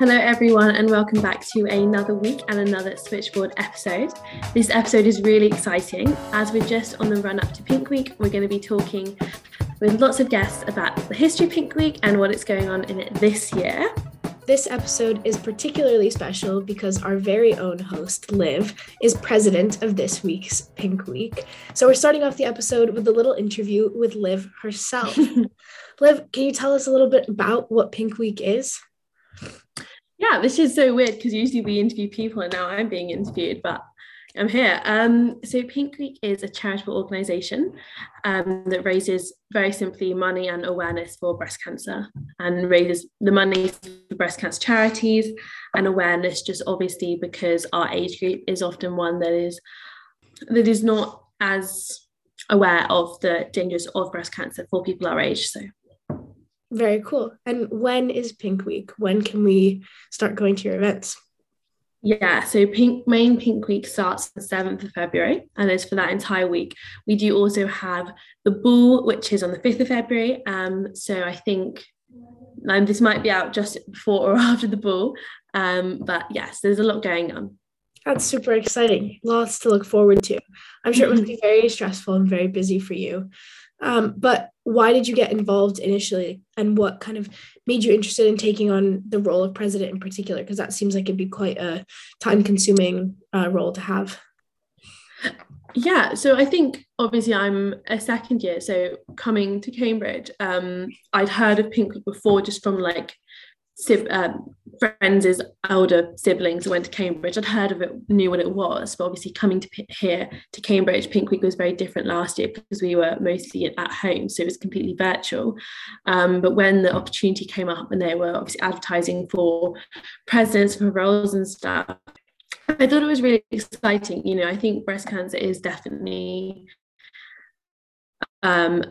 Hello, everyone, and welcome back to another week and another Switchboard episode. This episode is really exciting. As we're just on the run up to Pink Week, we're going to be talking with lots of guests about the history of Pink Week and what it's going on in it this year. This episode is particularly special because our very own host, Liv, is president of this week's Pink Week. So we're starting off the episode with a little interview with Liv herself. Liv, can you tell us a little bit about what Pink Week is? Yeah, this is so weird because usually we interview people and now I'm being interviewed, but I'm here. Um, so Pink Week is a charitable organisation um, that raises very simply money and awareness for breast cancer and raises the money for breast cancer charities and awareness just obviously because our age group is often one that is that is not as aware of the dangers of breast cancer for people our age. So very cool. And when is Pink Week? When can we start going to your events? Yeah, so Pink main Pink Week starts the 7th of February and is for that entire week. We do also have the ball, which is on the 5th of February. Um, so I think um, this might be out just before or after the ball. Um, but yes, there's a lot going on. That's super exciting. Lots to look forward to. I'm sure it must be very stressful and very busy for you. Um, but why did you get involved initially and what kind of made you interested in taking on the role of president in particular? Because that seems like it'd be quite a time consuming uh, role to have. Yeah, so I think obviously I'm a second year, so coming to Cambridge, um, I'd heard of Pink before just from like um, friends' elder siblings who went to Cambridge. I'd heard of it, knew what it was, but obviously coming to here to Cambridge, Pink Week was very different last year because we were mostly at home, so it was completely virtual. Um, but when the opportunity came up and they were obviously advertising for presidents for roles and stuff, I thought it was really exciting. You know, I think breast cancer is definitely um,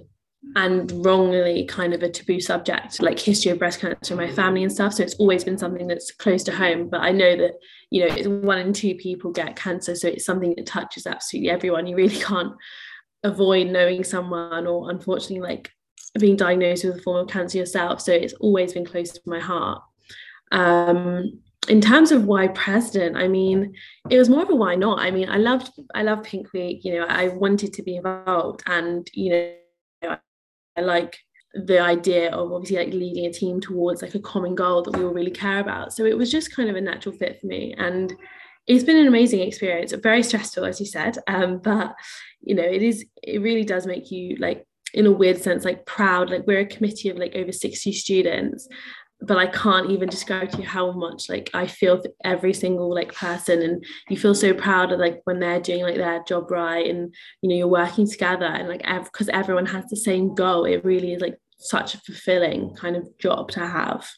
and wrongly kind of a taboo subject like history of breast cancer in my family and stuff. So it's always been something that's close to home but i know that you know it's one in two people get cancer so it's something that touches absolutely everyone. You really can't avoid knowing someone or unfortunately like being diagnosed with a form of cancer yourself. So it's always been close to my heart. Um in terms of why president i mean it was more of a why not. I mean i loved i love pink week you know i wanted to be involved and you know I like the idea of obviously like leading a team towards like a common goal that we all really care about. So it was just kind of a natural fit for me. And it's been an amazing experience, very stressful, as you said. Um, but you know, it is, it really does make you like in a weird sense, like proud. Like we're a committee of like over 60 students but I can't even describe to you how much like I feel for every single like person and you feel so proud of like when they're doing like their job right and you know you're working together and like because ev- everyone has the same goal it really is like such a fulfilling kind of job to have.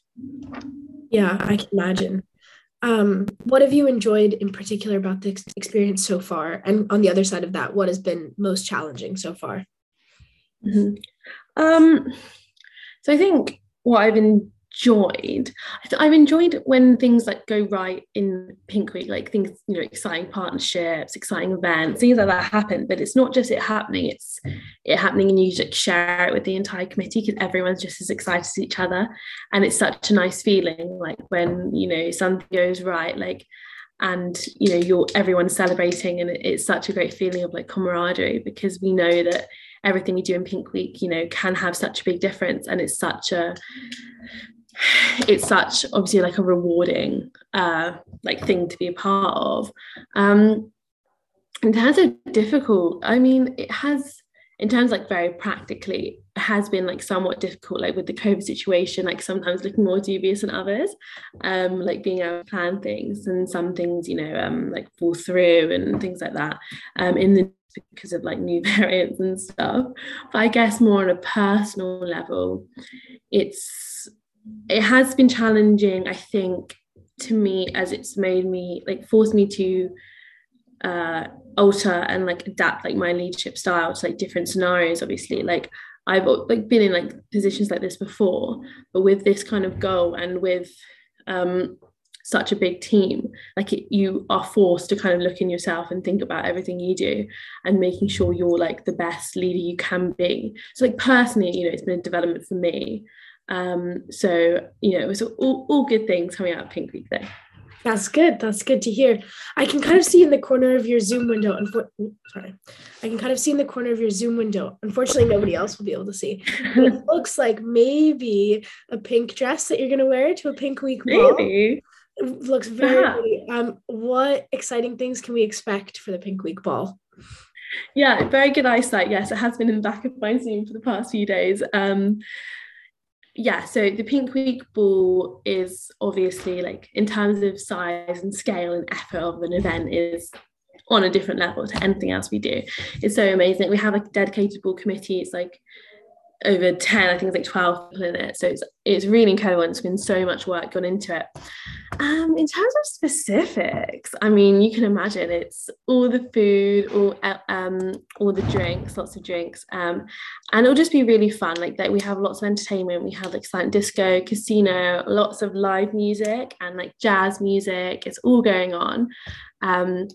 Yeah I can imagine. Um what have you enjoyed in particular about the experience so far? And on the other side of that what has been most challenging so far? Mm-hmm. um so I think what I've been enjoyed. I've enjoyed when things like go right in pink week like things you know exciting partnerships exciting events things like that happen but it's not just it happening it's it happening and you just share it with the entire committee because everyone's just as excited as each other. And it's such a nice feeling like when you know something goes right like and you know you're everyone's celebrating and it's such a great feeling of like camaraderie because we know that everything we do in pink week you know can have such a big difference and it's such a it's such obviously like a rewarding uh like thing to be a part of. Um in terms of difficult i mean it has in terms like very practically has been like somewhat difficult like with the covid situation like sometimes looking more dubious than others um like being able to plan things and some things you know um like fall through and things like that um in the because of like new variants and stuff. But i guess more on a personal level it's it has been challenging, I think, to me as it's made me like forced me to uh, alter and like adapt like my leadership style to like different scenarios. Obviously, like I've like been in like positions like this before, but with this kind of goal and with um, such a big team, like it, you are forced to kind of look in yourself and think about everything you do and making sure you're like the best leader you can be. So like personally, you know, it's been a development for me Um, so you know, it was all, all good things coming out of Pink Week there. That's good. That's good to hear. I can kind of see in the corner of your Zoom window. Unfor- sorry, I can kind of see in the corner of your Zoom window. Unfortunately, nobody else will be able to see. it looks like maybe a pink dress that you're going to wear to a Pink Week ball. Maybe. It looks very yeah. pretty. Um, what exciting things can we expect for the Pink Week ball? Yeah, very good eyesight. Yes, it has been in the back of my Zoom for the past few days. Um, yeah, so the Pink Week ball is obviously like in terms of size and scale and effort of an event is on a different level to anything else we do. It's so amazing. We have a dedicated ball committee. It's like over 10 i think it's like 12 people in it. So it's it's really incredible and it's been so much work gone into it. Um in terms of specifics i mean you can imagine it's all the food all um all the drinks lots of drinks um and it'll just be really fun. Like that we have lots of entertainment. We have like silent disco casino lots of live music and like jazz music. It's all going on. Um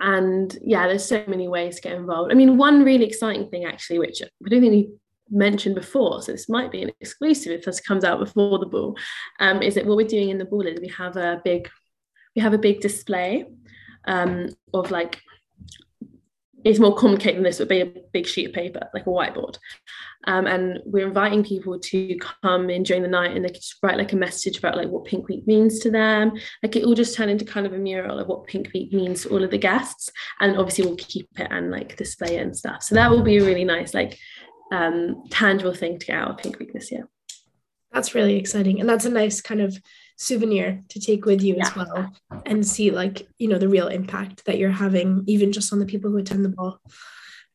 and yeah there's so many ways to get involved. I mean one really exciting thing actually which i don't think we mentioned before so this might be an exclusive if this comes out before the ball um, is that what we're doing in the ball is we have a big we have a big display um, of like it's more complicated than this would be a big sheet of paper like a whiteboard. Um, and we're inviting people to come in during the night and they can just write like a message about like what pink week means to them. Like it all just turn into kind of a mural of what pink week means to all of the guests. And obviously we'll keep it and like display it and stuff. So that will be a really nice like um, tangible thing to get out of pink week this year. That's really exciting. And that's a nice kind of souvenir to take with you yeah. as well and see like you know the real impact that you're having even just on the people who attend the ball.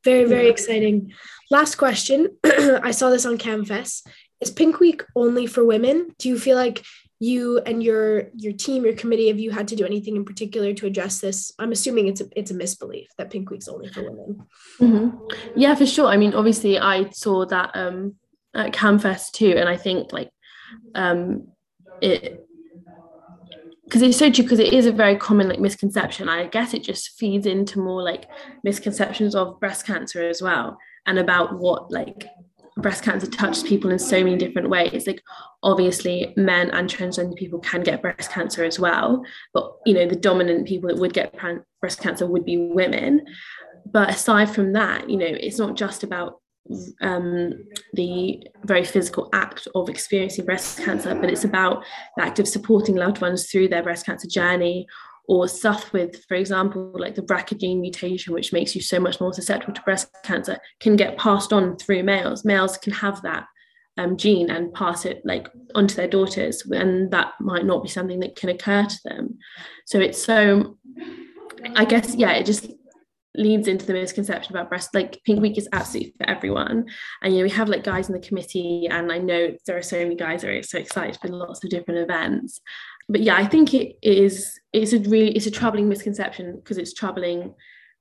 Very very yeah. exciting. Last question. I saw this on Camfess is pink week only for women? Do you feel like you and your your team your committee have you had to do anything in particular to address this? I'm assuming it's a it's a misbelief that pink week's only for women. Mm-hmm. yeah for sure. I mean obviously i saw that um at Camfess too and i think like um it because it's so true because it is a very common like misconception i guess it just feeds into more like misconceptions of breast cancer as well and about what like breast cancer touches people in so many different ways. Like obviously men and transgender people can get breast cancer as well but you know the dominant people that would get breast cancer would be women. But aside from that you know it's not just about um, the very physical act of experiencing breast cancer, but it's about the act of supporting loved ones through their breast cancer journey or stuff with, for example, like the BRCA gene mutation, which makes you so much more susceptible to breast cancer, can get passed on through males. Males can have that um, gene and pass it like onto their daughters, and that might not be something that can occur to them. So it's so, I guess, yeah, it just leads into the misconception about breast like pink week is absolutely for everyone. And you know we have like guys in the committee and i know there are so many guys that are so excited for lots of different events. But yeah i think it is it's a really it's a troubling misconception because it's troubling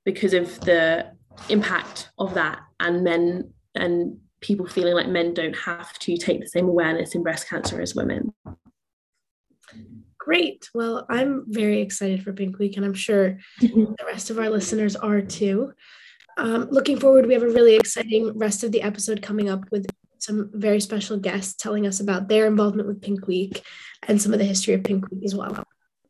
because of the impact of that and men and people feeling like men don't have to take the same awareness in breast cancer as women Great. Well, I'm very excited for Pink Week, and I'm sure the rest of our listeners are too. Um, looking forward, we have a really exciting rest of the episode coming up with some very special guests telling us about their involvement with Pink Week and some of the history of Pink Week as well.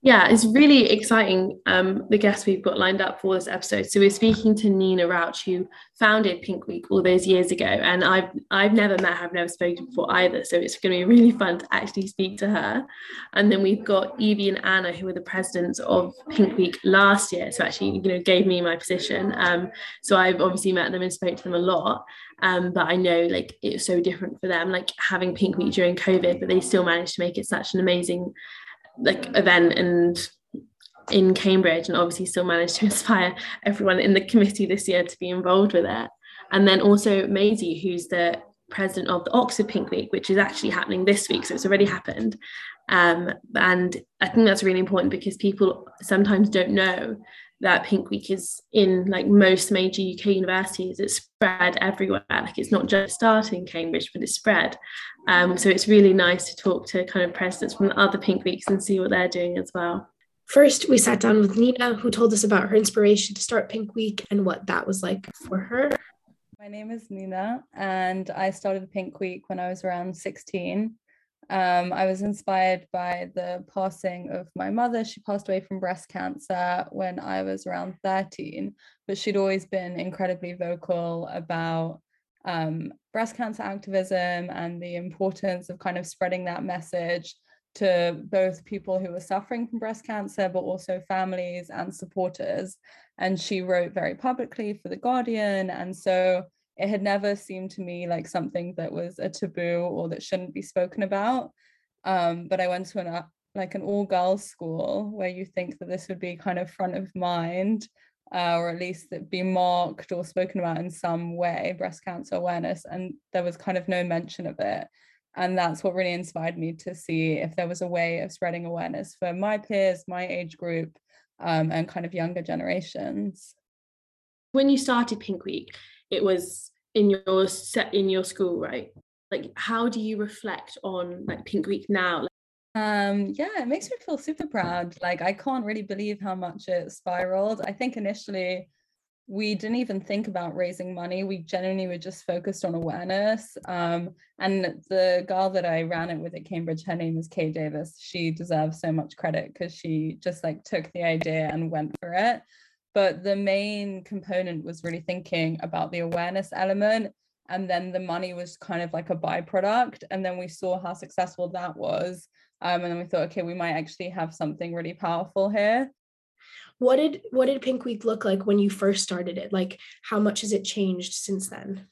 Yeah, it's really exciting. Um, the guests we've got lined up for this episode. So we're speaking to Nina Rauch, who founded Pink Week all those years ago, and I've I've never met her, I've never spoken before either. So it's going to be really fun to actually speak to her. And then we've got Evie and Anna, who were the presidents of Pink Week last year. So actually, you know, gave me my position. Um, so I've obviously met them and spoke to them a lot. Um, but I know like it was so different for them, like having Pink Week during COVID, but they still managed to make it such an amazing like event and in Cambridge and obviously still managed to inspire everyone in the committee this year to be involved with it. And then also Maisie, who's the president of the Oxford Pink Week, which is actually happening this week. So it's already happened. Um, and I think that's really important because people sometimes don't know that Pink Week is in like most major UK universities. It's spread everywhere. Like it's not just starting in Cambridge, but it's spread. Um, so it's really nice to talk to kind of presidents from other Pink Weeks and see what they're doing as well. First, we sat down with Nina, who told us about her inspiration to start Pink Week and what that was like for her. My name is Nina, and I started Pink Week when I was around 16. Um, I was inspired by the passing of my mother. She passed away from breast cancer when I was around 13, but she'd always been incredibly vocal about um, breast cancer activism and the importance of kind of spreading that message to both people who were suffering from breast cancer, but also families and supporters. And she wrote very publicly for The Guardian. And so it had never seemed to me like something that was a taboo or that shouldn't be spoken about. Um, but I went to an uh, like an all girls school where you think that this would be kind of front of mind, uh, or at least be marked or spoken about in some way, breast cancer awareness, and there was kind of no mention of it. And that's what really inspired me to see if there was a way of spreading awareness for my peers, my age group, um, and kind of younger generations. When you started Pink Week, it was in your set in your school, right? Like, how do you reflect on like Pink Week now? Um, yeah, it makes me feel super proud. Like, I can't really believe how much it spiraled. I think initially we didn't even think about raising money. We genuinely were just focused on awareness. Um, and the girl that I ran it with at Cambridge, her name is Kay Davis. She deserves so much credit because she just like took the idea and went for it. But the main component was really thinking about the awareness element. And then the money was kind of like a byproduct. And then we saw how successful that was. Um, and then we thought, okay, we might actually have something really powerful here what did what did pink week look like when you first started it like how much has it changed since then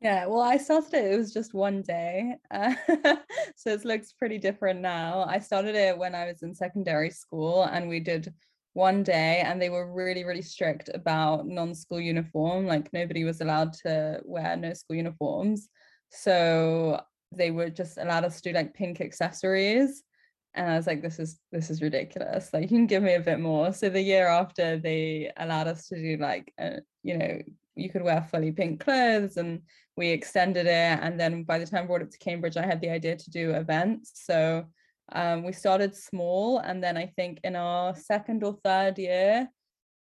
yeah well i started it it was just one day uh, so it looks pretty different now i started it when i was in secondary school and we did one day and they were really really strict about non-school uniform like nobody was allowed to wear no school uniforms so they would just allowed us to do like pink accessories and I was like, this is this is ridiculous. Like, you can give me a bit more. So the year after, they allowed us to do like, a, uh, you know, you could wear fully pink clothes, and we extended it. And then by the time I brought it to Cambridge, I had the idea to do events. So um, we started small, and then I think in our second or third year,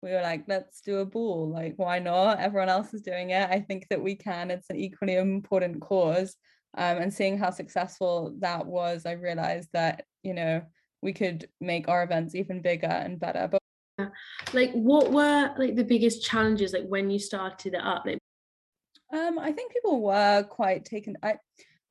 we were like, let's do a ball. Like, why not? Everyone else is doing it. I think that we can. It's an equally important cause. Um, and seeing how successful that was, I realized that you know we could make our events even bigger and better. But like, what were like the biggest challenges like when you started it up? Like, um, I think people were quite taken. I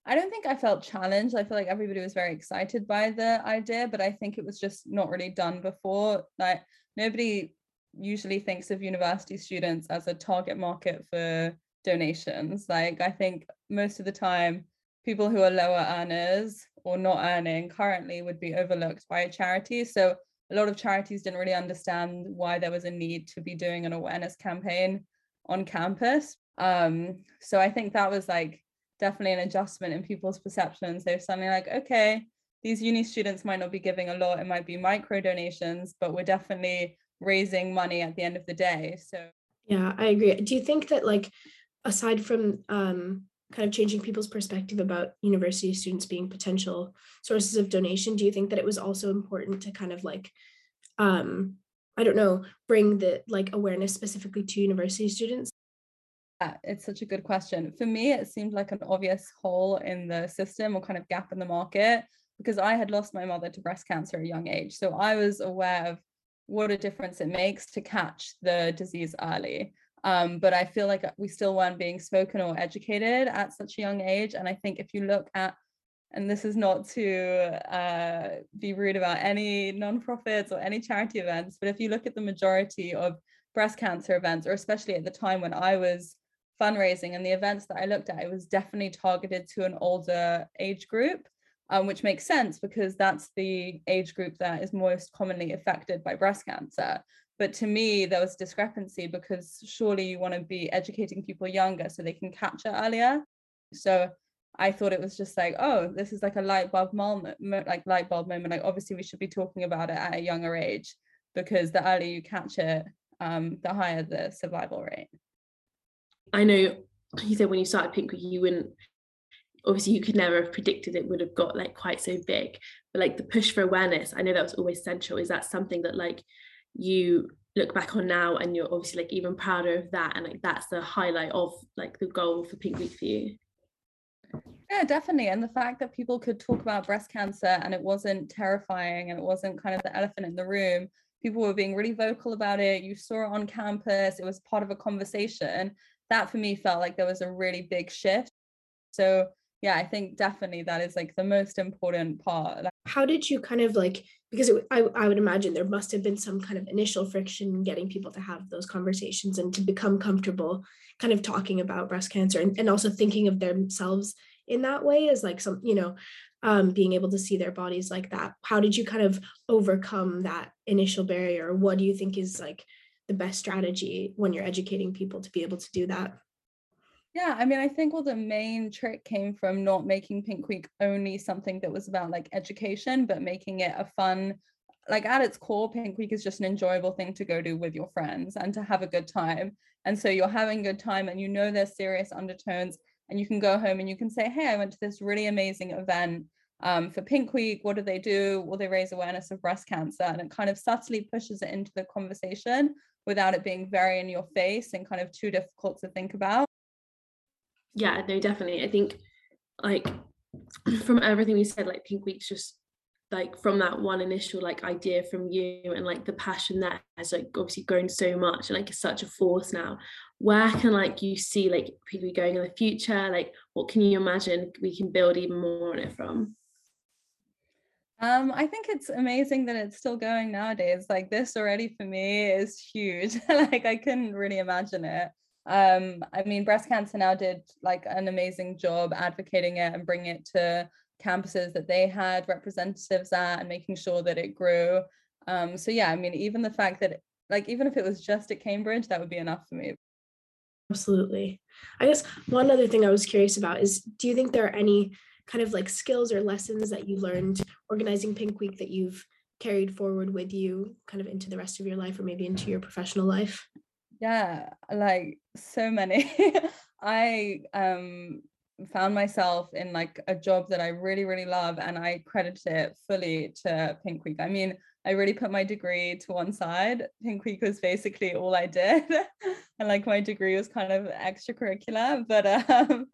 I don't think I felt challenged. I feel like everybody was very excited by the idea, but I think it was just not really done before. Like nobody usually thinks of university students as a target market for donations. Like I think most of the time people who are lower earners or not earning currently would be overlooked by a charity. So a lot of charities didn't really understand why there was a need to be doing an awareness campaign on campus. Um, so I think that was like definitely an adjustment in people's perceptions. They're suddenly like, okay, these uni students might not be giving a lot, it might be micro donations, but we're definitely raising money at the end of the day. So yeah, I agree. Do you think that like aside from um kind of changing people's perspective about university students being potential sources of donation do you think that it was also important to kind of like um i don't know bring the like awareness specifically to university students it's such a good question. For me, it seemed like an obvious hole in the system or kind of gap in the market because I had lost my mother to breast cancer at a young age. So I was aware of what a difference it makes to catch the disease early. Um, but I feel like we still weren't being spoken or educated at such a young age. And I think if you look at, and this is not to uh, be rude about any nonprofits or any charity events, but if you look at the majority of breast cancer events, or especially at the time when I was fundraising and the events that I looked at, it was definitely targeted to an older age group. Um, which makes sense because that's the age group that is most commonly affected by breast cancer. But to me, there was discrepancy because surely you want to be educating people younger so they can catch it earlier. So I thought it was just like, oh, this is like a light bulb moment, like light bulb moment. Like obviously we should be talking about it at a younger age because the earlier you catch it, um, the higher the survival rate. I know you said when you started Pink Week, you wouldn't obviously you could never have predicted it would have got like quite so big. But like the push for awareness, I know that was always central. Is that something that like you look back on now and you're obviously like even prouder of that and like that's the highlight of like the goal for pink week for you yeah definitely and the fact that people could talk about breast cancer and it wasn't terrifying and it wasn't kind of the elephant in the room people were being really vocal about it you saw it on campus it was part of a conversation that for me felt like there was a really big shift. So yeah i think definitely that is like the most important part. How did you kind of like because it, I, I would imagine there must have been some kind of initial friction getting people to have those conversations and to become comfortable kind of talking about breast cancer and, and also thinking of themselves in that way as like some you know um, being able to see their bodies like that. How did you kind of overcome that initial barrier? What do you think is like the best strategy when you're educating people to be able to do that yeah, I mean, I think all the main trick came from not making Pink Week only something that was about like education, but making it a fun, like at its core, Pink Week is just an enjoyable thing to go do with your friends and to have a good time. And so you're having good time and you know there's serious undertones, and you can go home and you can say, Hey, I went to this really amazing event um, for Pink Week. What do they do? Will they raise awareness of breast cancer? And it kind of subtly pushes it into the conversation without it being very in your face and kind of too difficult to think about? Yeah no definitely. I think like from everything we said like pink week's just like from that one initial like idea from you and like the passion that has like obviously grown so much and like it's such a force now. Where can like you see like people going in the future? Like what can you imagine we can build even more on it from um, I think it's amazing that it's still going nowadays. Like this already for me is huge. like I couldn't really imagine it um, I mean, breast cancer now did like an amazing job advocating it and bringing it to campuses that they had representatives at and making sure that it grew. Um, so yeah, I mean, even the fact that like even if it was just at Cambridge, that would be enough for me. Absolutely. I guess one other thing I was curious about is do you think there are any kind of like skills or lessons that you learned organizing Pink Week that you've carried forward with you kind of into the rest of your life or maybe into your professional life? yeah like so many. I um found myself in like a job that i really really love and i credit it fully to pink week. I mean i really put my degree to one side. Pink week was basically all i did. And like my degree was kind of extracurricular but um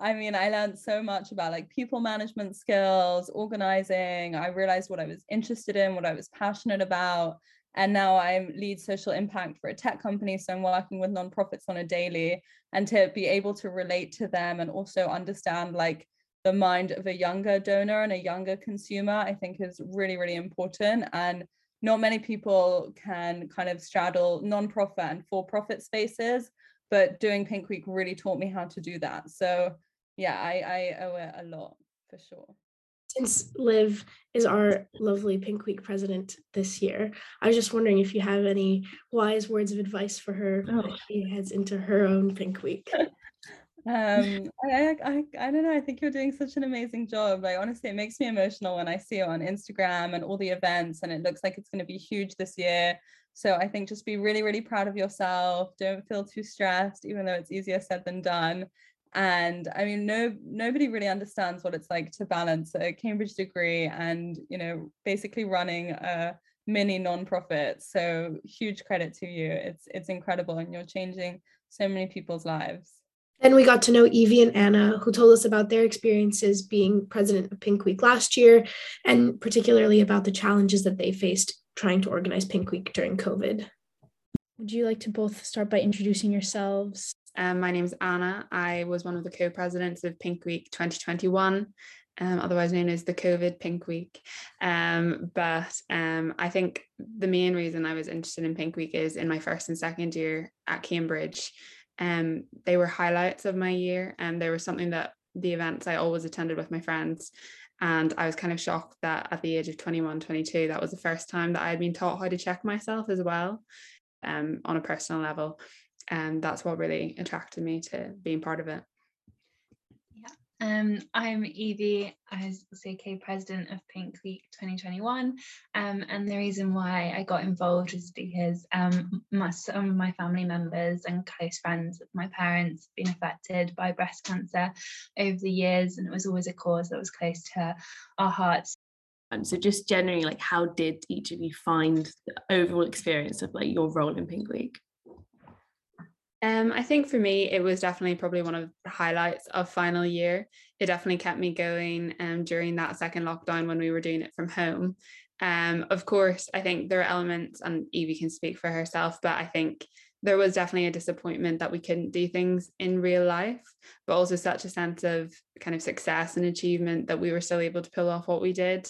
I mean, I learned so much about like people management skills, organizing. I realized what I was interested in, what I was passionate about and now I lead social impact for a tech company. So I'm working with nonprofits on a daily and to be able to relate to them and also understand like the mind of a younger donor and a younger consumer, I think is really, really important. And not many people can kind of straddle nonprofit and for profit spaces, but doing Pink Week really taught me how to do that. So yeah, I, I owe it a lot for sure since Liv is our lovely Pink Week president this year, I was just wondering if you have any wise words of advice for her oh. as she heads into her own Pink Week. um I, I i don't know i think you're doing such an amazing job like honestly it makes me emotional when i see it on instagram and all the events and it looks like it's going to be huge this year so i think just be really really proud of yourself don't feel too stressed even though it's easier said than done and i mean no nobody really understands what it's like to balance a cambridge degree and you know basically running a mini non-profit so huge credit to you it's it's incredible and you're changing so many people's lives then we got to know Evie and Anna, who told us about their experiences being president of Pink Week last year, and particularly about the challenges that they faced trying to organize Pink Week during COVID. Would you like to both start by introducing yourselves? Um, my name is Anna. I was one of the co-presidents of Pink Week 2021, um, otherwise known as the COVID Pink Week. Um, but um, I think the main reason I was interested in Pink Week is in my first and second year at Cambridge. Um, they were highlights of my year, and they were something that the events I always attended with my friends. And I was kind of shocked that at the age of 21, 22, that was the first time that I had been taught how to check myself as well um, on a personal level and that's what really attracted me to being part of it yeah um, I'm Evie, I was also co-president of Pink Week 2021, um, and the reason why I got involved is because um, my, some of my family members and close friends of my parents have been affected by breast cancer over the years, and it was always a cause that was close to our hearts. And so just generally, like how did each of you find the overall experience of like your role in Pink Week? Um, I think for me, it was definitely probably one of the highlights of final year. It definitely kept me going um, during that second lockdown when we were doing it from home. Um, of course, I think there are elements, and Evie can speak for herself, but I think there was definitely a disappointment that we couldn't do things in real life, but also such a sense of kind of success and achievement that we were still able to pull off what we did.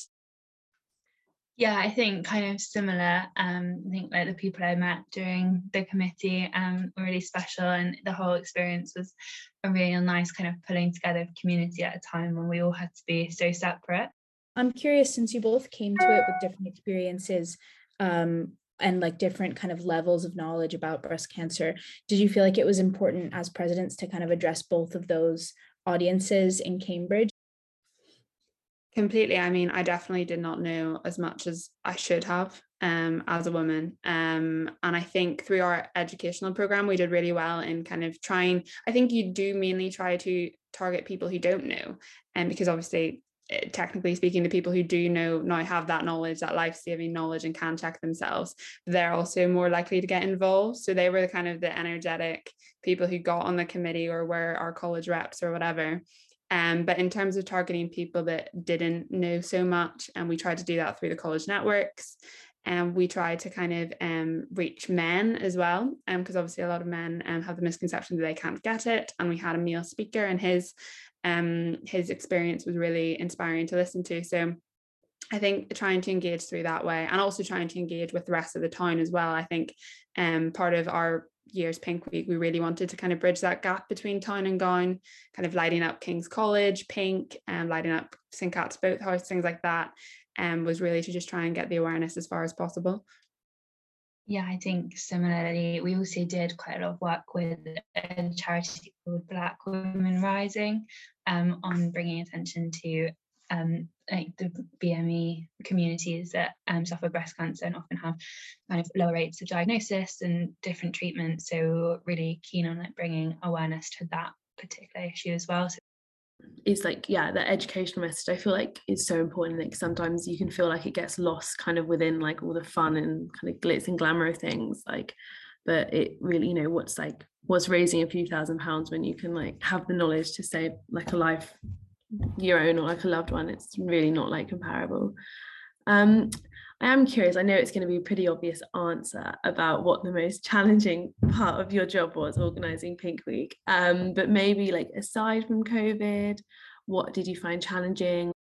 Yeah, I think kind of similar. Um, I think like the people I met during the committee um, were really special, and the whole experience was a really nice kind of pulling together of community at a time when we all had to be so separate. I'm curious, since you both came to it with different experiences um, and like different kind of levels of knowledge about breast cancer, did you feel like it was important as presidents to kind of address both of those audiences in Cambridge? Completely. I mean, I definitely did not know as much as I should have um, as a woman. Um, and I think through our educational program, we did really well in kind of trying. I think you do mainly try to target people who don't know, and um, because obviously, eh, technically speaking, the people who do know now have that knowledge, that life saving knowledge, and can check themselves, they're also more likely to get involved. So they were the kind of the energetic people who got on the committee or were our college reps or whatever. Um, but in terms of targeting people that didn't know so much, and we tried to do that through the college networks, and we tried to kind of um, reach men as well, because um, obviously a lot of men um, have the misconception that they can't get it. And we had a male speaker, and his um, his experience was really inspiring to listen to. So I think trying to engage through that way, and also trying to engage with the rest of the town as well. I think um, part of our year's Pink Week, we really wanted to kind of bridge that gap between town and gown, kind of lighting up King's College, Pink, and lighting up St. Cat's Boathouse, things like that, and um, was really to just try and get the awareness as far as possible. Yeah, I think similarly, we also did quite a lot of work with a charity called Black Women Rising um, on bringing attention to um, like the BME communities that um, suffer breast cancer and often have kind of lower rates of diagnosis and different treatments. So really keen on like bringing awareness to that particular issue as well. So it's like yeah the educational message i feel like is so important like sometimes you can feel like it gets lost kind of within like all the fun and kind of glitz and glamour of things like but it really you know what's like what's raising a few thousand pounds when you can like have the knowledge to save like a life your own or like a loved one it's really not like comparable um i am curious i know it's going to be a pretty obvious answer about what the most challenging part of your job was organizing pink week um but maybe like aside from covid what did you find challenging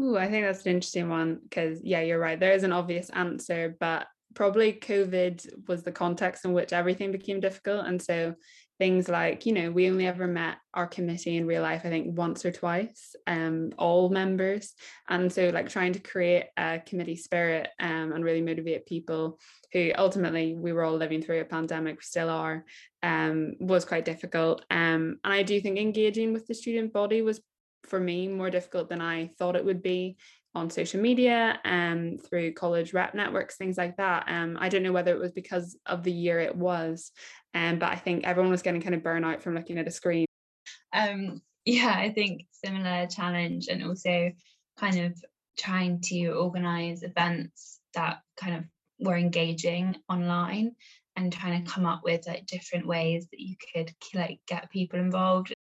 Ooh, I think that's an interesting one because yeah, you're right. There is an obvious answer, but probably COVID was the context in which everything became difficult. And so things like you know we only ever met our committee in real life i think once or twice um all members. And so like trying to create a committee spirit um and really motivate people who ultimately we were all living through a pandemic we still are um was quite difficult. Um and i do think engaging with the student body was for me more difficult than i thought it would be on social media and um, through college rep networks, things like that. Um, I don't know whether it was because of the year it was, um, but I think everyone was getting kind of burnout from looking at a screen. Um, yeah, I think similar challenge and also kind of trying to organize events that kind of were engaging online and trying to come up with like different ways that you could like get people involved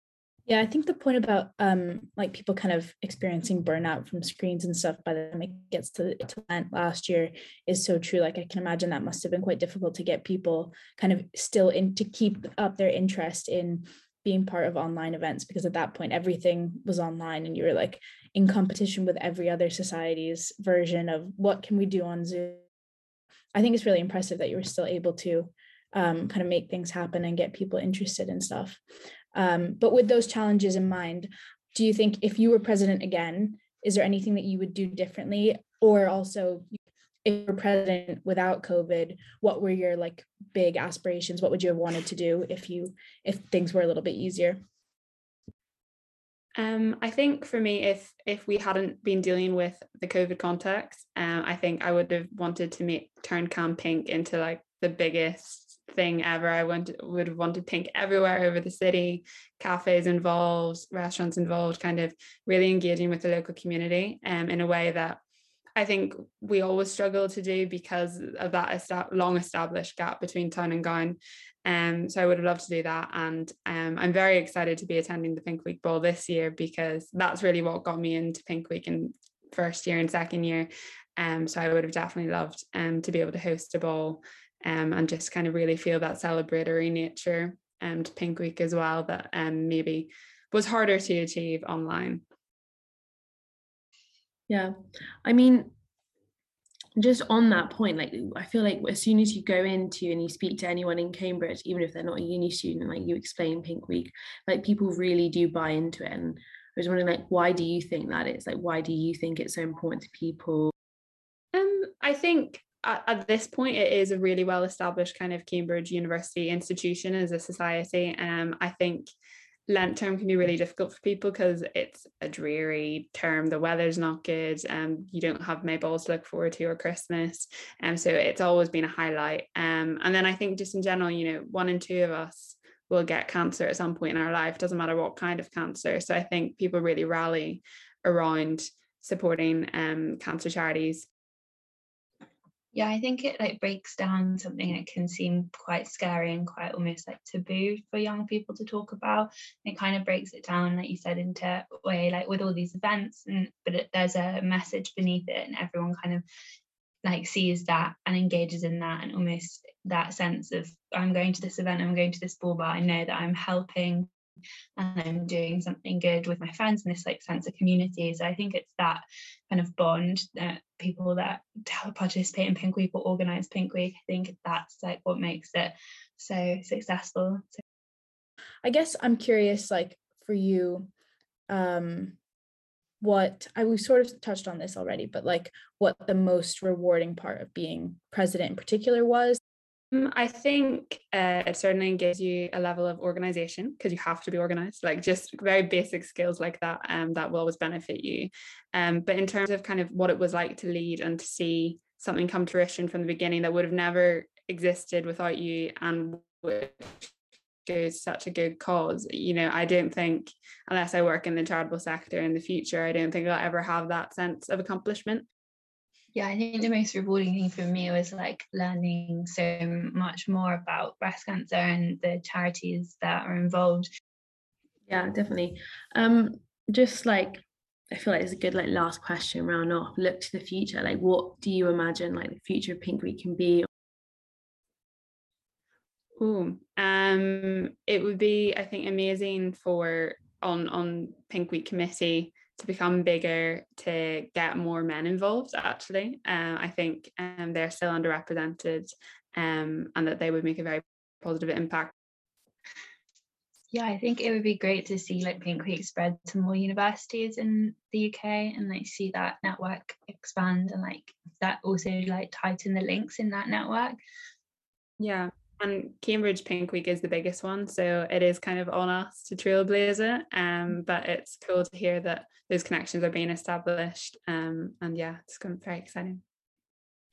yeah, I think the point about um like people kind of experiencing burnout from screens and stuff by the time it gets to, to Lent last year is so true. Like I can imagine that must have been quite difficult to get people kind of still in to keep up their interest in being part of online events because at that point everything was online and you were like in competition with every other society's version of what can we do on Zoom. I think it's really impressive that you were still able to um, kind of make things happen and get people interested in stuff. Um, but with those challenges in mind, do you think if you were president again, is there anything that you would do differently? Or also, if you're president without COVID, what were your like big aspirations? What would you have wanted to do if you if things were a little bit easier? Um, I think for me, if if we hadn't been dealing with the COVID context, um, I think I would have wanted to make turn Camp Pink into like the biggest thing ever. I went would want to pink everywhere over the city, cafes involved, restaurants involved, kind of really engaging with the local community um, in a way that I think we always struggle to do because of that long established gap between town and gown. Um, so I would have loved to do that. And um, I'm very excited to be attending the Pink Week Ball this year because that's really what got me into Pink Week in first year and second year. Um, so I would have definitely loved um, to be able to host a ball um, and just kind of really feel that celebratory nature um, to Pink Week as well that um, maybe was harder to achieve online. Yeah. I mean, just on that point, like I feel like as soon as you go into and you speak to anyone in Cambridge, even if they're not a uni student, like you explain Pink Week, like people really do buy into it. And I was wondering, like, why do you think that is? Like, why do you think it's so important to people? Um, I think at, at this point it is a really well established kind of Cambridge University institution as a society. Um, I think Lent term can be really difficult for people because it's a dreary term. The weather's not good, and um, you don't have May balls to look forward to or Christmas, and um, so it's always been a highlight. Um, and then I think just in general, you know, one in two of us will get cancer at some point in our life. Doesn't matter what kind of cancer. So I think people really rally around supporting um, cancer charities yeah i think it like breaks down something that can seem quite scary and quite almost like taboo for young people to talk about. It kind of breaks it down like you said into a way like with all these events and but it, there's a message beneath it and everyone kind of like sees that and engages in that and almost that sense of i'm going to this event i'm going to this ball but i know that i'm helping and I'm doing something good with my friends and this like sense of community. So I think it's that kind of bond that people that participate in Pink Week or organize Pink Week, I think that's like what makes it so successful. So. I guess I'm curious, like for you, um, what I we sort of touched on this already, but like what the most rewarding part of being president in particular was. Um, I think uh, it certainly gives you a level of organization because you have to be organized, like just very basic skills like that, um, that will always benefit you. Um, but in terms of kind of what it was like to lead and to see something come to fruition from the beginning that would have never existed without you and which is such a good cause, you know, I don't think unless I work in the charitable sector in the future, I don't think I'll ever have that sense of accomplishment yeah, I think the most rewarding thing for me was like learning so much more about breast cancer and the charities that are involved. Yeah, definitely. Um, just like I feel like it's a good like last question round off. Look to the future. Like what do you imagine like the future of Pink Week can be? Oh, um, it would be, I think, amazing for on on Pink Week committee to become bigger to get more men involved actually. Um, i think um, they're still underrepresented um, and that they would make a very positive impact. Yeah i think it would be great to see like pink week spread to more universities in the uk and like see that network expand and like that also like tighten the links in that network. Yeah and Cambridge Pink Week is the biggest one, so it is kind of on us to trailblaze it. Um, but it's cool to hear that those connections are being established. Um, and yeah, it's going very exciting.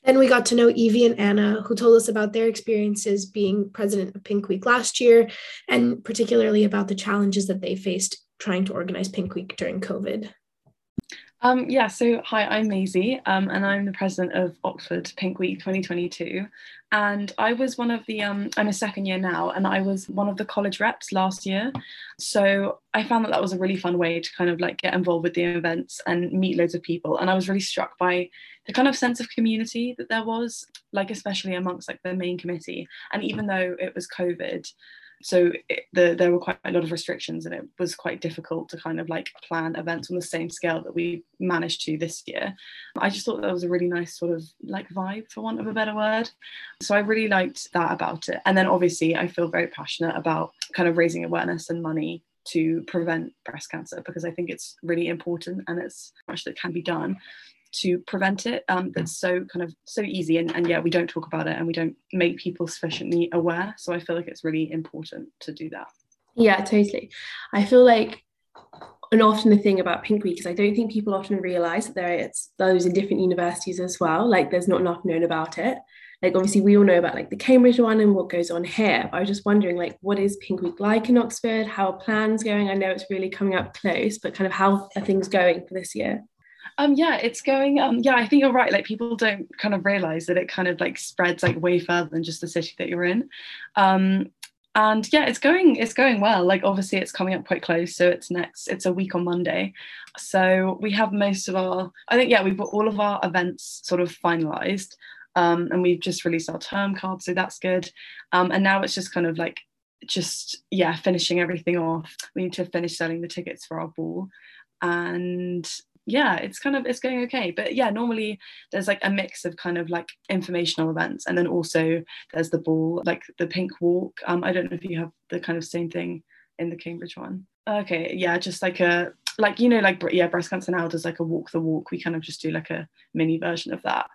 Then we got to know Evie and Anna, who told us about their experiences being president of Pink Week last year, and particularly about the challenges that they faced trying to organize Pink Week during COVID. Um, yeah, so hi, I'm Maisie, um, and I'm the president of Oxford Pink Week 2022. And I was one of the, um, I'm a second year now, and I was one of the college reps last year. So I found that that was a really fun way to kind of like get involved with the events and meet loads of people. And I was really struck by the kind of sense of community that there was, like especially amongst like the main committee. And even though it was COVID, so it, the, there were quite a lot of restrictions and it was quite difficult to kind of like plan events on the same scale that we managed to this year. I just thought that was a really nice sort of like vibe for want of a better word. So i really liked that about it. And then obviously i feel very passionate about kind of raising awareness and money to prevent breast cancer because i think it's really important and it's much that can be done to prevent it um, that's so kind of so easy and, and yeah we don't talk about it and we don't make people sufficiently aware so i feel like it's really important to do that. Yeah totally. I feel like and often the thing about pink week is i don't think people often realize that there it's those in different universities as well like there's not enough known about it. Like obviously we all know about like the cambridge one and what goes on here but i was just wondering like what is pink week like in oxford? How are plans going? I know it's really coming up close but kind of how are things going for this year Um, yeah, it's going. Um, yeah, I think you're right. Like people don't kind of realize that it kind of like spreads like way further than just the city that you're in. Um, and yeah, it's going. It's going well. Like obviously, it's coming up quite close. So it's next. It's a week on Monday. So we have most of our. I think yeah, we've got all of our events sort of finalized. Um, and we've just released our term card, so that's good. Um, and now it's just kind of like just yeah finishing everything off we need to finish selling the tickets for our ball and yeah it's kind of it's going okay. But yeah normally there's like a mix of kind of like informational events and then also there's the ball like the pink walk. Um i don't know if you have the kind of same thing in the cambridge one. Okay yeah just like a like you know like yeah breast cancer now does like a walk the walk. We kind of just do like a mini version of that.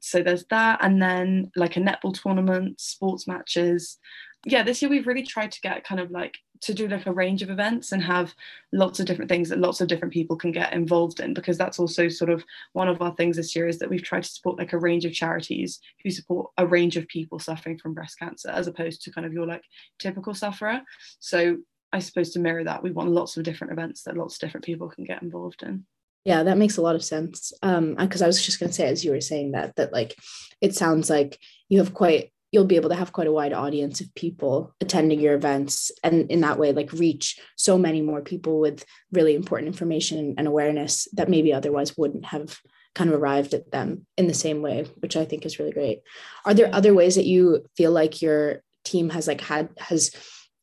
So there's that and then like a netball tournament sports matches. Yeah, this year we've really tried to get kind of like to do like a range of events and have lots of different things that lots of different people can get involved in because that's also sort of one of our things this year is that we've tried to support like a range of charities who support a range of people suffering from breast cancer as opposed to kind of your like typical sufferer. So I suppose to mirror that, we want lots of different events that lots of different people can get involved in. Yeah, that makes a lot of sense. Um, because I was just gonna say, as you were saying that, that like it sounds like you have quite you'll be able to have quite a wide audience of people attending your events and in that way like reach so many more people with really important information and awareness that maybe otherwise wouldn't have kind of arrived at them in the same way which i think is really great. Are there other ways that you feel like your team has like had has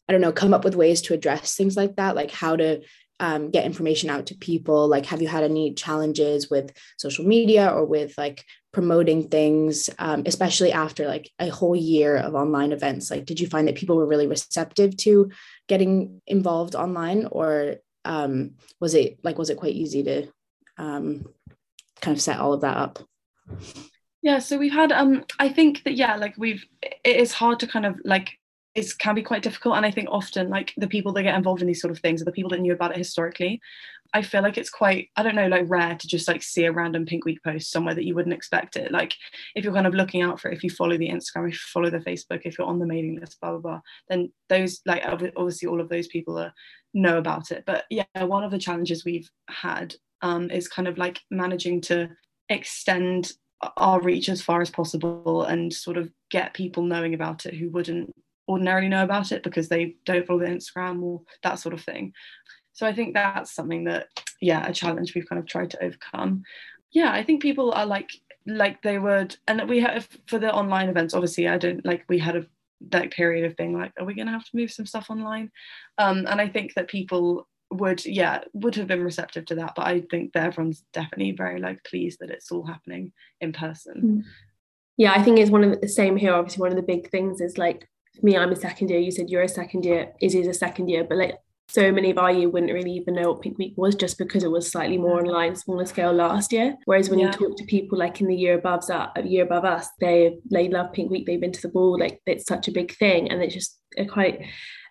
i don't know come up with ways to address things like that? Like how to um, get information out to people? Like have you had any challenges with social media or with like promoting things um, especially after like a whole year of online events. Like did you find that people were really receptive to getting involved online or um, was it like was it quite easy to um, kind of set all of that up? Yeah so we've had um i think that yeah like we've it is hard to kind of like it can be quite difficult and i think often like the people that get involved in these sort of things are the people that knew about it historically. I feel like it's quite i don't know like rare to just like see a random pink week post somewhere that you wouldn't expect it. Like if you're kind of looking out for it if you follow the instagram if you follow the facebook if you're on the mailing list blah blah blah then those like obviously all of those people are know about it. But yeah one of the challenges we've had um, is kind of like managing to extend our reach as far as possible and sort of get people knowing about it who wouldn't ordinarily know about it because they don't follow their Instagram or that sort of thing. So I think that's something that, yeah, a challenge we've kind of tried to overcome. Yeah, I think people are like like they would, and we have for the online events. Obviously, I don't like we had a that period of being like, are we going to have to move some stuff online? Um, and I think that people would yeah would have been receptive to that but i think that everyone's definitely very like pleased that it's all happening in person mm. yeah i think it's one of the same here obviously one of the big things is like me, I'm a second year. You said you're a second year. Izzy's a second year, but like so many of our year wouldn't really even know what Pink Week was just because it was slightly more online, smaller scale last year. Whereas when yeah. you talk to people like in the year above that, a year above us, they they love Pink Week. They've been to the ball. Like it's such a big thing, and it's just a quite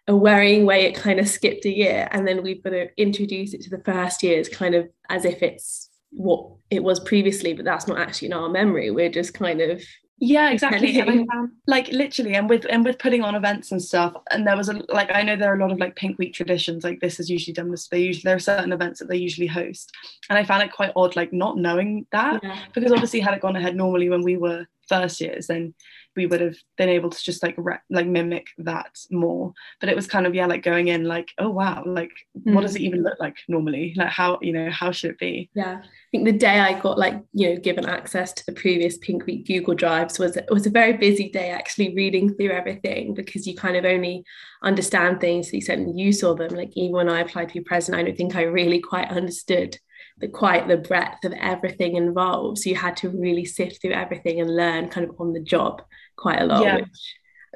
a worrying way it kind of skipped a year, and then we've got to introduce it to the first years, kind of as if it's what it was previously, but that's not actually in our memory. We're just kind of yeah exactly and found, um, like literally and with and with putting on events and stuff and there was a like i know there are a lot of like pink week traditions like this is usually done with they usually there are certain events that they usually host and i found it quite odd like not knowing that yeah. because obviously had it gone ahead normally when we were first years then we would have been able to just like re- like mimic that more. But it was kind of yeah like going in like oh wow like mm. what does it even look like normally? Like how you know how should it be? Yeah. I think the day i got like you know given access to the previous pink week google drives was it was a very busy day actually reading through everything because you kind of only understand things to the extent you saw them. Like even when i applied to be president i don't think i really quite understood the quite the breadth of everything involved. So you had to really sift through everything and learn kind of on the job quite a lot yeah. which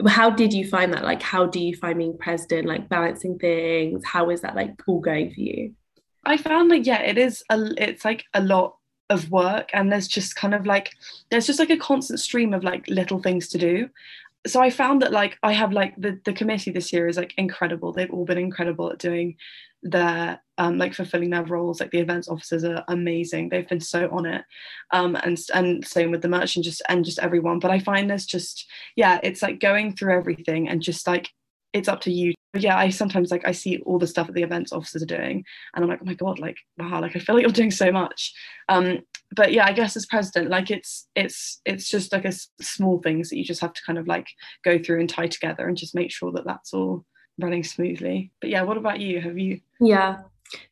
how did you find that? Like how do you find being president like balancing things? How is that like all going for you? I found like yeah it is a it's like a lot of work and there's just kind of like there's just like a constant stream of like little things to do so I found that like I have like the the committee this year is like incredible. They've all been incredible at doing their um, like fulfilling their roles. Like the events officers are amazing. They've been so on it, um, and and same with the merchant just and just everyone. But I find there's just yeah, it's like going through everything and just like it's up to you. Yeah i sometimes like i see all the stuff that the events officers are doing and i'm like oh my god like wow like i feel like you're doing so much. Um but yeah i guess as president like it's it's it's just like a small things that you just have to kind of like go through and tie together and just make sure that that's all running smoothly. But yeah what about you? Have you yeah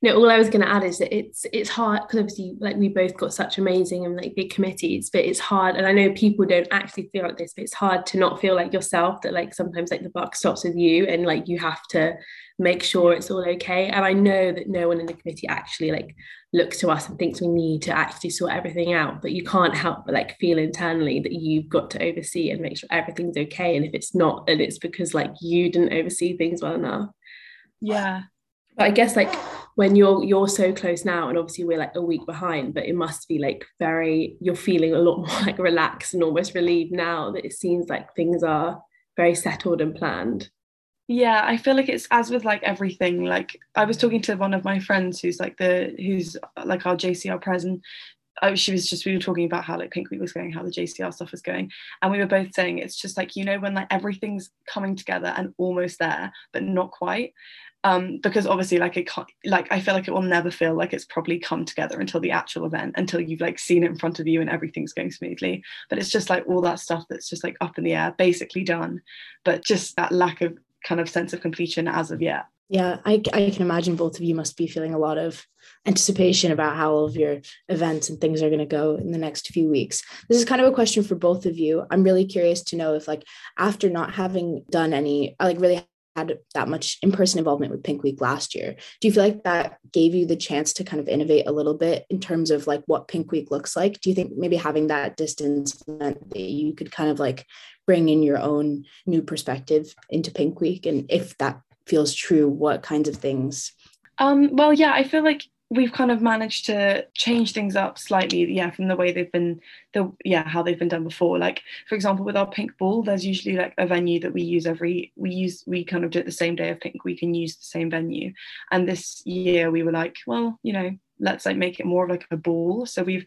no all i was going to add is that it's it's hard because obviously like we both got such amazing and like big committees but it's hard and i know people don't actually feel like this but it's hard to not feel like yourself that like sometimes like the buck stops with you and like you have to make sure it's all okay and i know that no one in the committee actually like looks to us and thinks we need to actually sort everything out but you can't help but like feel internally that you've got to oversee and make sure everything's okay and if it's not then it's because like you didn't oversee things well enough. Yeah. But I guess like when you're you're so close now and obviously we're like a week behind but it must be like very you're feeling a lot more like relaxed and almost relieved now that it seems like things are very settled and planned. Yeah i feel like it's as with like everything like i was talking to one of my friends who's like the who's like our jcr president. I, she was just we were talking about how like pink week was going how the jcr stuff was going and we were both saying it's just like you know when like everything's coming together and almost there but not quite um, because obviously like it can't like I feel like it will never feel like it's probably come together until the actual event until you've like seen it in front of you and everything's going smoothly. But it's just like all that stuff that's just like up in the air basically done. But just that lack of kind of sense of completion as of yet. Yeah I, I can imagine both of you must be feeling a lot of anticipation about how all of your events and things are going to go in the next few weeks. This is kind of a question for both of you. I'm really curious to know if like after not having done any like really had that much in-person involvement with pink week last year. Do you feel like that gave you the chance to kind of innovate a little bit in terms of like what pink week looks like? Do you think maybe having that distance meant that you could kind of like bring in your own new perspective into pink week? And if that feels true what kinds of things? Um well yeah i feel like we've kind of managed to change things up slightly yeah from the way they've been the yeah how they've been done before. Like for example with our pink ball there's usually like a venue that we use every we use we kind of do it the same day of pink. We can use the same venue. And this year we were like well you know let's like make it more like a ball. So we've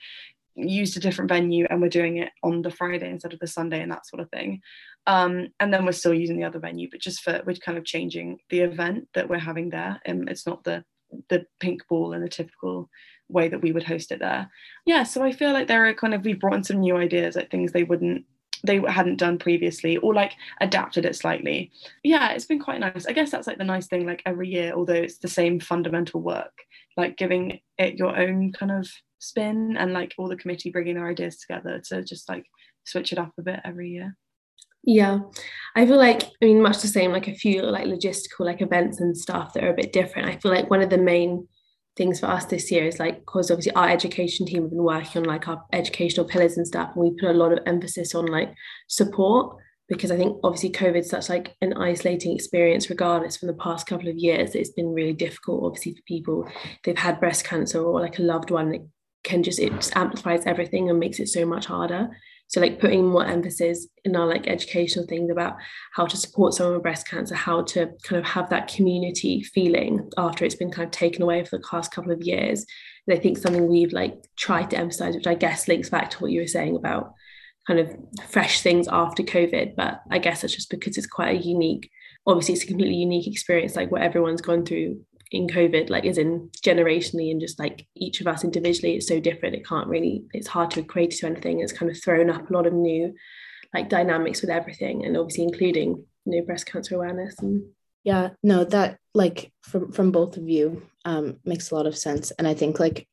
used a different venue and we're doing it on the friday instead of the sunday and that sort of thing. Um, and then we're still using the other venue but just for we're kind of changing the event that we're having there. And it's not the the pink ball in the typical way that we would host it there. Yeah, so I feel like there are kind of we brought in some new ideas, like things they wouldn't they hadn't done previously or like adapted it slightly. Yeah, it's been quite nice. I guess that's like the nice thing, like every year, although it's the same fundamental work, like giving it your own kind of spin and like all the committee bringing their ideas together to just like switch it up a bit every year. Yeah, I feel like I mean much the same. Like a few like logistical like events and stuff that are a bit different. I feel like one of the main things for us this year is like because obviously our education team have been working on like our educational pillars and stuff, and we put a lot of emphasis on like support because I think obviously COVID's such like an isolating experience, regardless from the past couple of years. It's been really difficult, obviously, for people they've had breast cancer or like a loved one. It can just it just amplifies everything and makes it so much harder so like putting more emphasis in our like educational things about how to support someone with breast cancer how to kind of have that community feeling after it's been kind of taken away for the past couple of years. And i think something we've like tried to emphasize which i guess links back to what you were saying about kind of fresh things after covid but i guess it's just because it's quite a unique obviously it's a completely unique experience like what everyone's gone through in COVID, like as in generationally and just like each of us individually, it's so different. It can't really, it's hard to equate to anything. It's kind of thrown up a lot of new like dynamics with everything and obviously including, you know, breast cancer awareness and yeah, no, that like from from both of you um makes a lot of sense. And I think like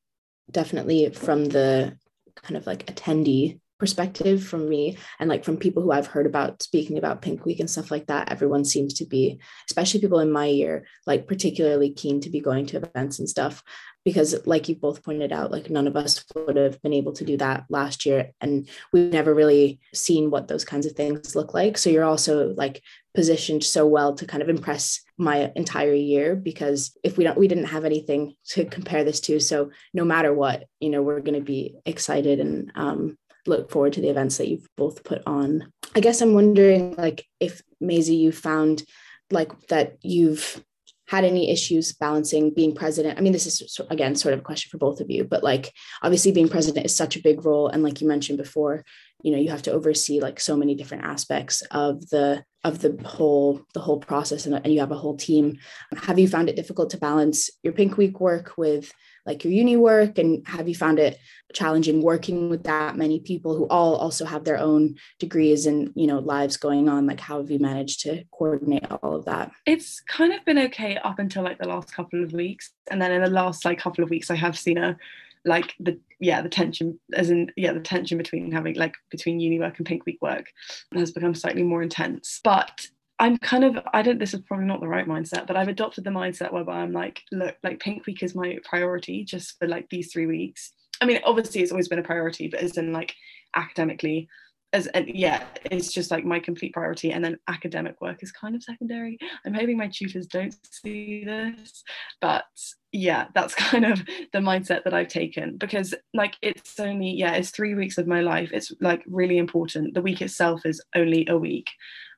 definitely from the kind of like attendee perspective from me and like from people who I've heard about speaking about Pink Week and stuff like that, everyone seems to be, especially people in my year, like particularly keen to be going to events and stuff. Because, like you both pointed out, like none of us would have been able to do that last year. And we've never really seen what those kinds of things look like. So you're also like positioned so well to kind of impress my entire year because if we don't we didn't have anything to compare this to so no matter what you know we're going to be excited and um, look forward to the events that you've both put on. I guess I'm wondering, like, if Maisie, you found like that you've had any issues balancing being president? I mean, this is again sort of a question for both of you, but like obviously being president is such a big role. And like you mentioned before, you know, you have to oversee like so many different aspects of the of the whole the whole process and, and you have a whole team have you found it difficult to balance your pink week work with like your uni work? And have you found it challenging working with that many people who all also have their own degrees and you know lives going on? Like how have you managed to coordinate all of that? It's kind of been okay up until like the last couple of weeks. And then in the last like couple of weeks i have seen a like the yeah the tension as in yeah the tension between having like between uni work and pink week work has become slightly more intense. But I'm kind of I don't this is probably not the right mindset but I've adopted the mindset whereby I'm like look like pink week is my priority just for like these three weeks. I mean obviously it's always been a priority but as in like academically as and yeah it's just like my complete priority. And then academic work is kind of secondary. I'm hoping my tutors don't see this but yeah that's kind of the mindset that i've taken because like it's only yeah it's three weeks of my life. It's like really important. The week itself is only a week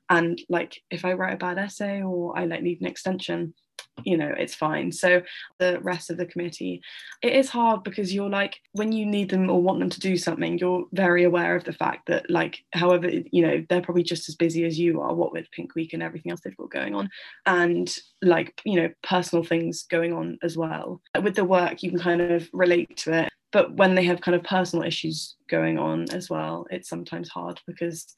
and like if i write a bad essay or i like need an extension you know it's fine. So the rest of the committee it is hard because you're like when you need them or want them to do something you're very aware of the fact that like however you know they're probably just as busy as you are what with pink week and everything else they've got going on and like you know personal things going on as well. With the work you can kind of relate to it but when they have kind of personal issues going on as well it's sometimes hard because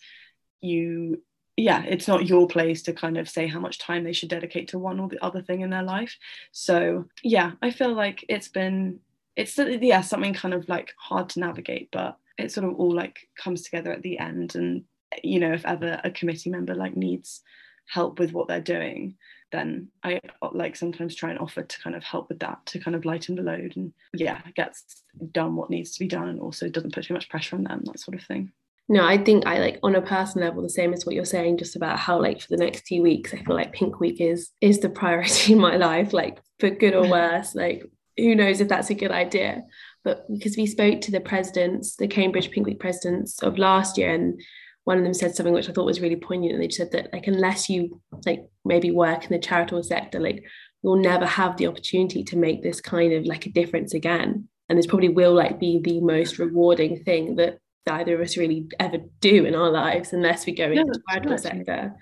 you yeah, it's not your place to kind of say how much time they should dedicate to one or the other thing in their life. So yeah, I feel like it's been it's yeah something kind of like hard to navigate, but it sort of all like comes together at the end. And you know, if ever a committee member like needs help with what they're doing, then I like sometimes try and offer to kind of help with that to kind of lighten the load and yeah, gets done what needs to be done and also doesn't put too much pressure on them, that sort of thing no i think i like on a personal level the same as what you're saying just about how like for the next two weeks i feel like pink week is is the priority in my life like for good or worse like who knows if that's a good idea. But because we spoke to the presidents the cambridge pink week presidents of last year and one of them said something which i thought was really poignant and they said that like unless you like maybe work in the charitable sector like you'll never have the opportunity to make this kind of like a difference again. And this probably will like be the most rewarding thing that either of us really ever do in our lives unless we go into the charitable sector.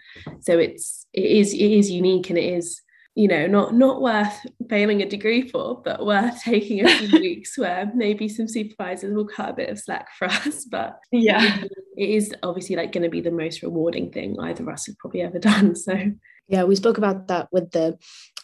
So it's it is it is unique and it is you know not not worth failing a degree for but worth taking a few weeks where maybe some supervisors will cut a bit of slack for us. But yeah. it is obviously like going to be the most rewarding thing either of us have probably ever done. So yeah we spoke about that with the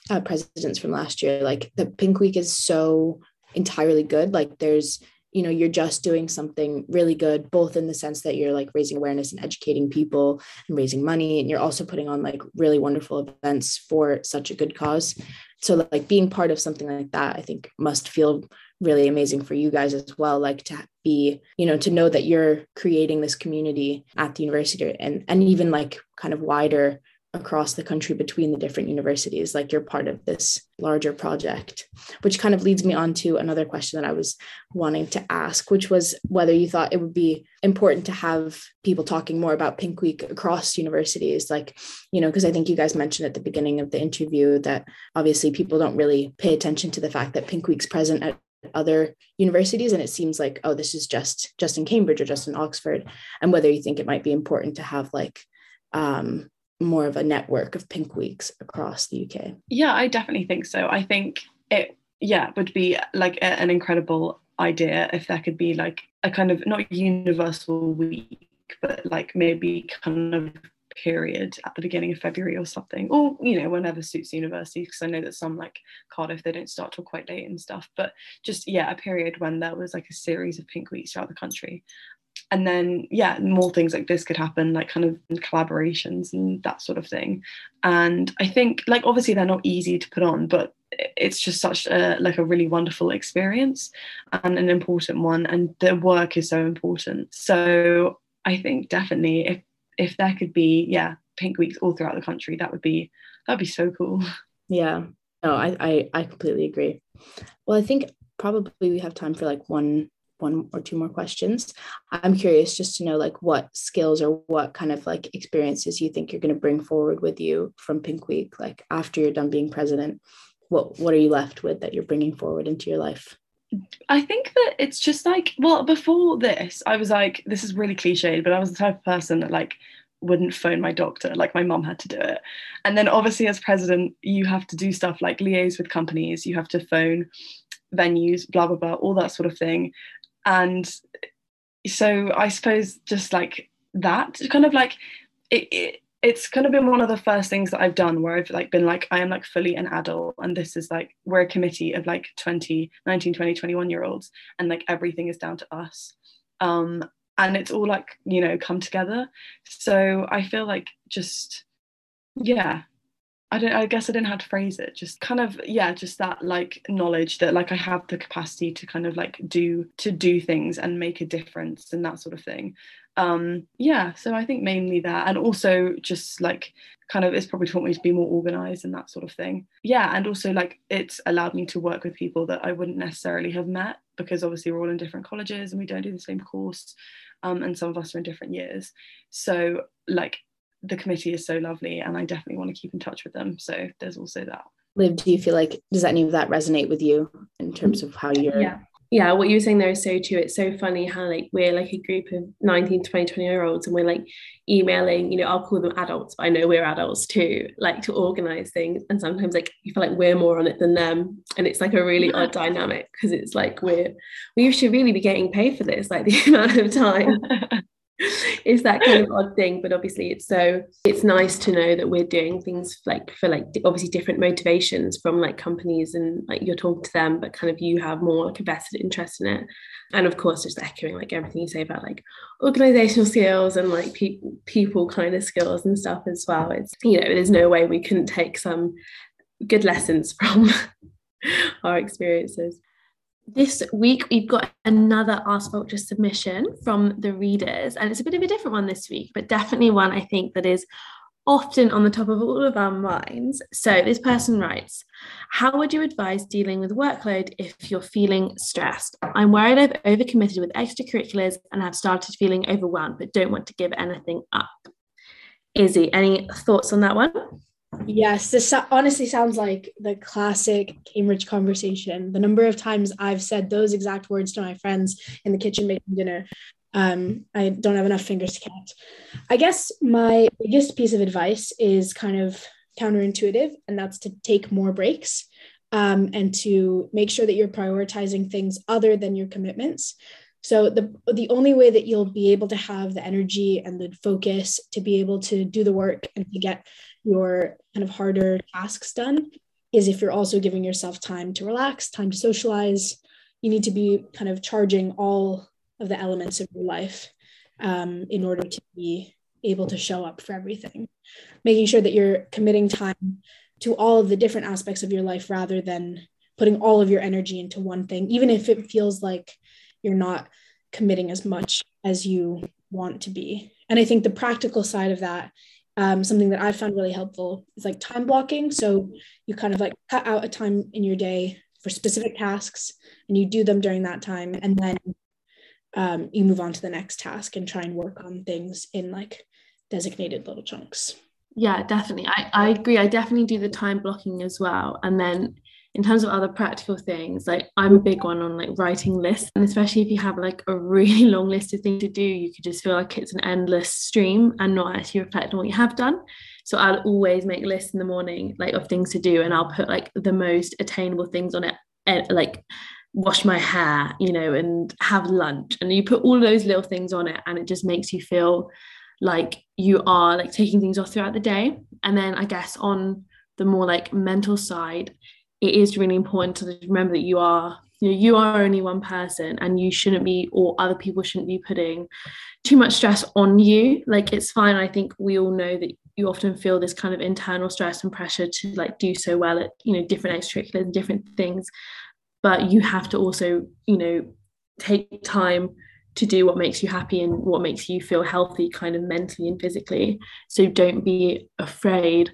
uh, presidents from last year like the pink week is so entirely good. Like there's you know you're just doing something really good both in the sense that you're like raising awareness and educating people and raising money and you're also putting on like really wonderful events for such a good cause. So like being part of something like that i think must feel really amazing for you guys as well like to be you know to know that you're creating this community at the university and and even like kind of wider across the country between the different universities like you're part of this larger project which kind of leads me on to another question that i was wanting to ask which was whether you thought it would be important to have people talking more about pink week across universities like you know because i think you guys mentioned at the beginning of the interview that obviously people don't really pay attention to the fact that pink week's present at other universities and it seems like oh this is just just in cambridge or just in oxford and whether you think it might be important to have like um more of a network of pink weeks across the UK. Yeah, I definitely think so. I think it yeah would be like a, an incredible idea if there could be like a kind of not universal week but like maybe kind of period at the beginning of February or something, or you know, whenever suits universities, because I know that some like Cardiff they don't start till quite late and stuff. But just yeah, a period when there was like a series of pink weeks throughout the country, and then yeah more things like this could happen like kind of collaborations and that sort of thing. And i think like obviously they're not easy to put on but it's just such a like a really wonderful experience and an important one. And the work is so important. So i think definitely if if there could be yeah pink weeks all throughout the country that would be that'd be so cool. Yeah. No i i, I completely agree. Well i think probably we have time for like one one or two more questions. I'm curious just to know like what skills or what kind of like experiences you think you're going to bring forward with you from Pink Week, like after you're done being president. What what are you left with that you're bringing forward into your life? I think that it's just like well before this I was like this is really cliched but I was the type of person that like wouldn't phone my doctor like my mom had to do it and then obviously as president you have to do stuff like liaise with companies you have to phone venues blah blah blah all that sort of thing and so i suppose just like that kind of like it, it it's kind of been one of the first things that I've done where I've like been like I am like fully an adult and this is like we're a committee of like 20 19 20 21 year olds and like everything is down to us. Um and it's all like you know come together. So I feel like just yeah I don't I guess I didn't have to phrase it just kind of yeah just that like knowledge that like I have the capacity to kind of like do to do things and make a difference and that sort of thing. Um yeah so i think mainly that and also just like kind of it's probably taught me to be more organized and that sort of thing. Yeah and also like it's allowed me to work with people that i wouldn't necessarily have met because obviously we're all in different colleges and we don't do the same course um, and some of us are in different years. So like the committee is so lovely and i definitely want to keep in touch with them. So there's also that. Liv do you feel like does any of that resonate with you in terms of how you're yeah. Yeah what you were saying there is so true. It's so funny how like we're like a group of 19 20 20 year olds and we're like emailing you know i'll call them adults but i know we're adults too like to organize things. And sometimes like you feel like we're more on it than them. And it's like a really odd dynamic because it's like we're we should really be getting paid for this like the amount of time is that kind of odd thing but obviously it's so it's nice to know that we're doing things like for like obviously different motivations from like companies and like you're talking to them but kind of you have more like a vested interest in it. And of course just echoing like everything you say about like organizational skills and like people people kind of skills and stuff as well. It's you know there's no way we couldn't take some good lessons from our experiences this week we've got another Ask Vulture submission from the readers, and it's a bit of a different one this week, but definitely one I think that is often on the top of all of our minds. So this person writes, How would you advise dealing with workload if you're feeling stressed? I'm worried I've overcommitted with extracurriculars and have started feeling overwhelmed, but don't want to give anything up. Izzy, any thoughts on that one? Yes, this honestly sounds like the classic Cambridge conversation. The number of times I've said those exact words to my friends in the kitchen making dinner, um, I don't have enough fingers to count. I guess my biggest piece of advice is kind of counterintuitive, and that's to take more breaks um, and to make sure that you're prioritizing things other than your commitments. So the the only way that you'll be able to have the energy and the focus to be able to do the work and to get your kind of harder tasks done is if you're also giving yourself time to relax, time to socialize. You need to be kind of charging all of the elements of your life um, in order to be able to show up for everything. Making sure that you're committing time to all of the different aspects of your life rather than putting all of your energy into one thing, even if it feels like you're not committing as much as you want to be. And I think the practical side of that um, something that I found really helpful is like time blocking. So you kind of like cut out a time in your day for specific tasks and you do them during that time. And then um, you move on to the next task and try and work on things in like designated little chunks. Yeah, definitely. I, I agree. I definitely do the time blocking as well. And then in terms of other practical things like i'm a big one on like writing lists and especially if you have like a really long list of things to do you could just feel like it's an endless stream and not actually reflect on what you have done. So i'll always make lists in the morning like of things to do and i'll put like the most attainable things on it eh, like wash my hair you know and have lunch and you put all those little things on it and it just makes you feel like you are like taking things off throughout the day. And then i guess on the more like mental side it is really important to remember that you are you know you are only one person and you shouldn't be or other people shouldn't be putting too much stress on you. Like it's fine. I think we all know that you often feel this kind of internal stress and pressure to like do so well at you know different extracurriculars and different things. But you have to also you know take time to do what makes you happy and what makes you feel healthy kind of mentally and physically. So don't be afraid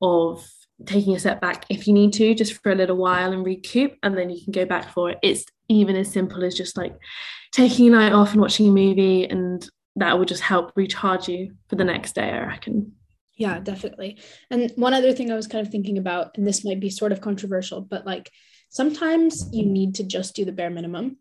of taking a step back. If you need to just for a little while and recoup and then you can go back for it. It's even as simple as just like taking a night off and watching a movie and that will just help recharge you for the next day i reckon. Yeah definitely. And one other thing i was kind of thinking about and this might be sort of controversial but like sometimes you need to just do the bare minimum.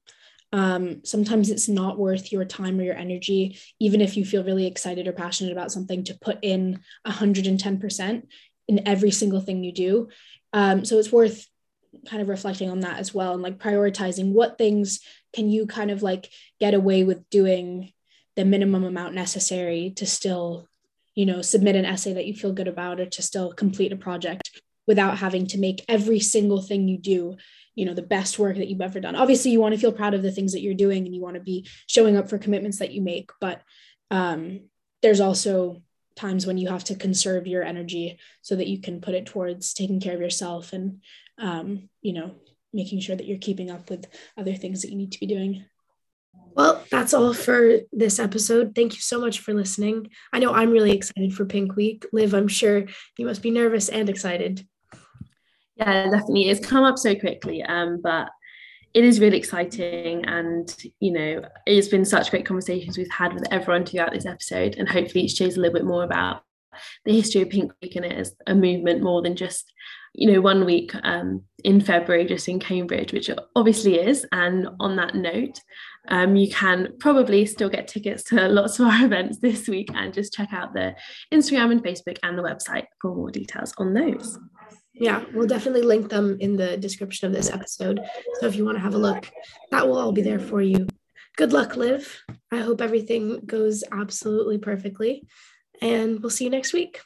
Um, sometimes it's not worth your time or your energy, even if you feel really excited or passionate about something, to put in 110% in every single thing you do. Um, so it's worth kind of reflecting on that as well and like prioritizing what things can you kind of like get away with doing the minimum amount necessary to still you know submit an essay that you feel good about or to still complete a project without having to make every single thing you do you know the best work that you've ever done obviously you want to feel proud of the things that you're doing and you want to be showing up for commitments that you make but um, there's also times when you have to conserve your energy so that you can put it towards taking care of yourself and um, you know making sure that you're keeping up with other things that you need to be doing well, that's all for this episode. Thank you so much for listening. I know I'm really excited for Pink Week. Liv, I'm sure you must be nervous and excited. Yeah, definitely. It's come up so quickly, um, but it is really exciting. And, you know, it's been such great conversations we've had with everyone throughout this episode. And hopefully it shows a little bit more about the history of Pink Week and it as a movement more than just, you know, one week um, in February just in Cambridge, which obviously is. And on that note, um, you can probably still get tickets to lots of our events this week and just check out the Instagram and Facebook and the website for more details on those. Yeah, we'll definitely link them in the description of this episode. So if you want to have a look, that will all be there for you. Good luck, Liv. I hope everything goes absolutely perfectly. And we'll see you next week.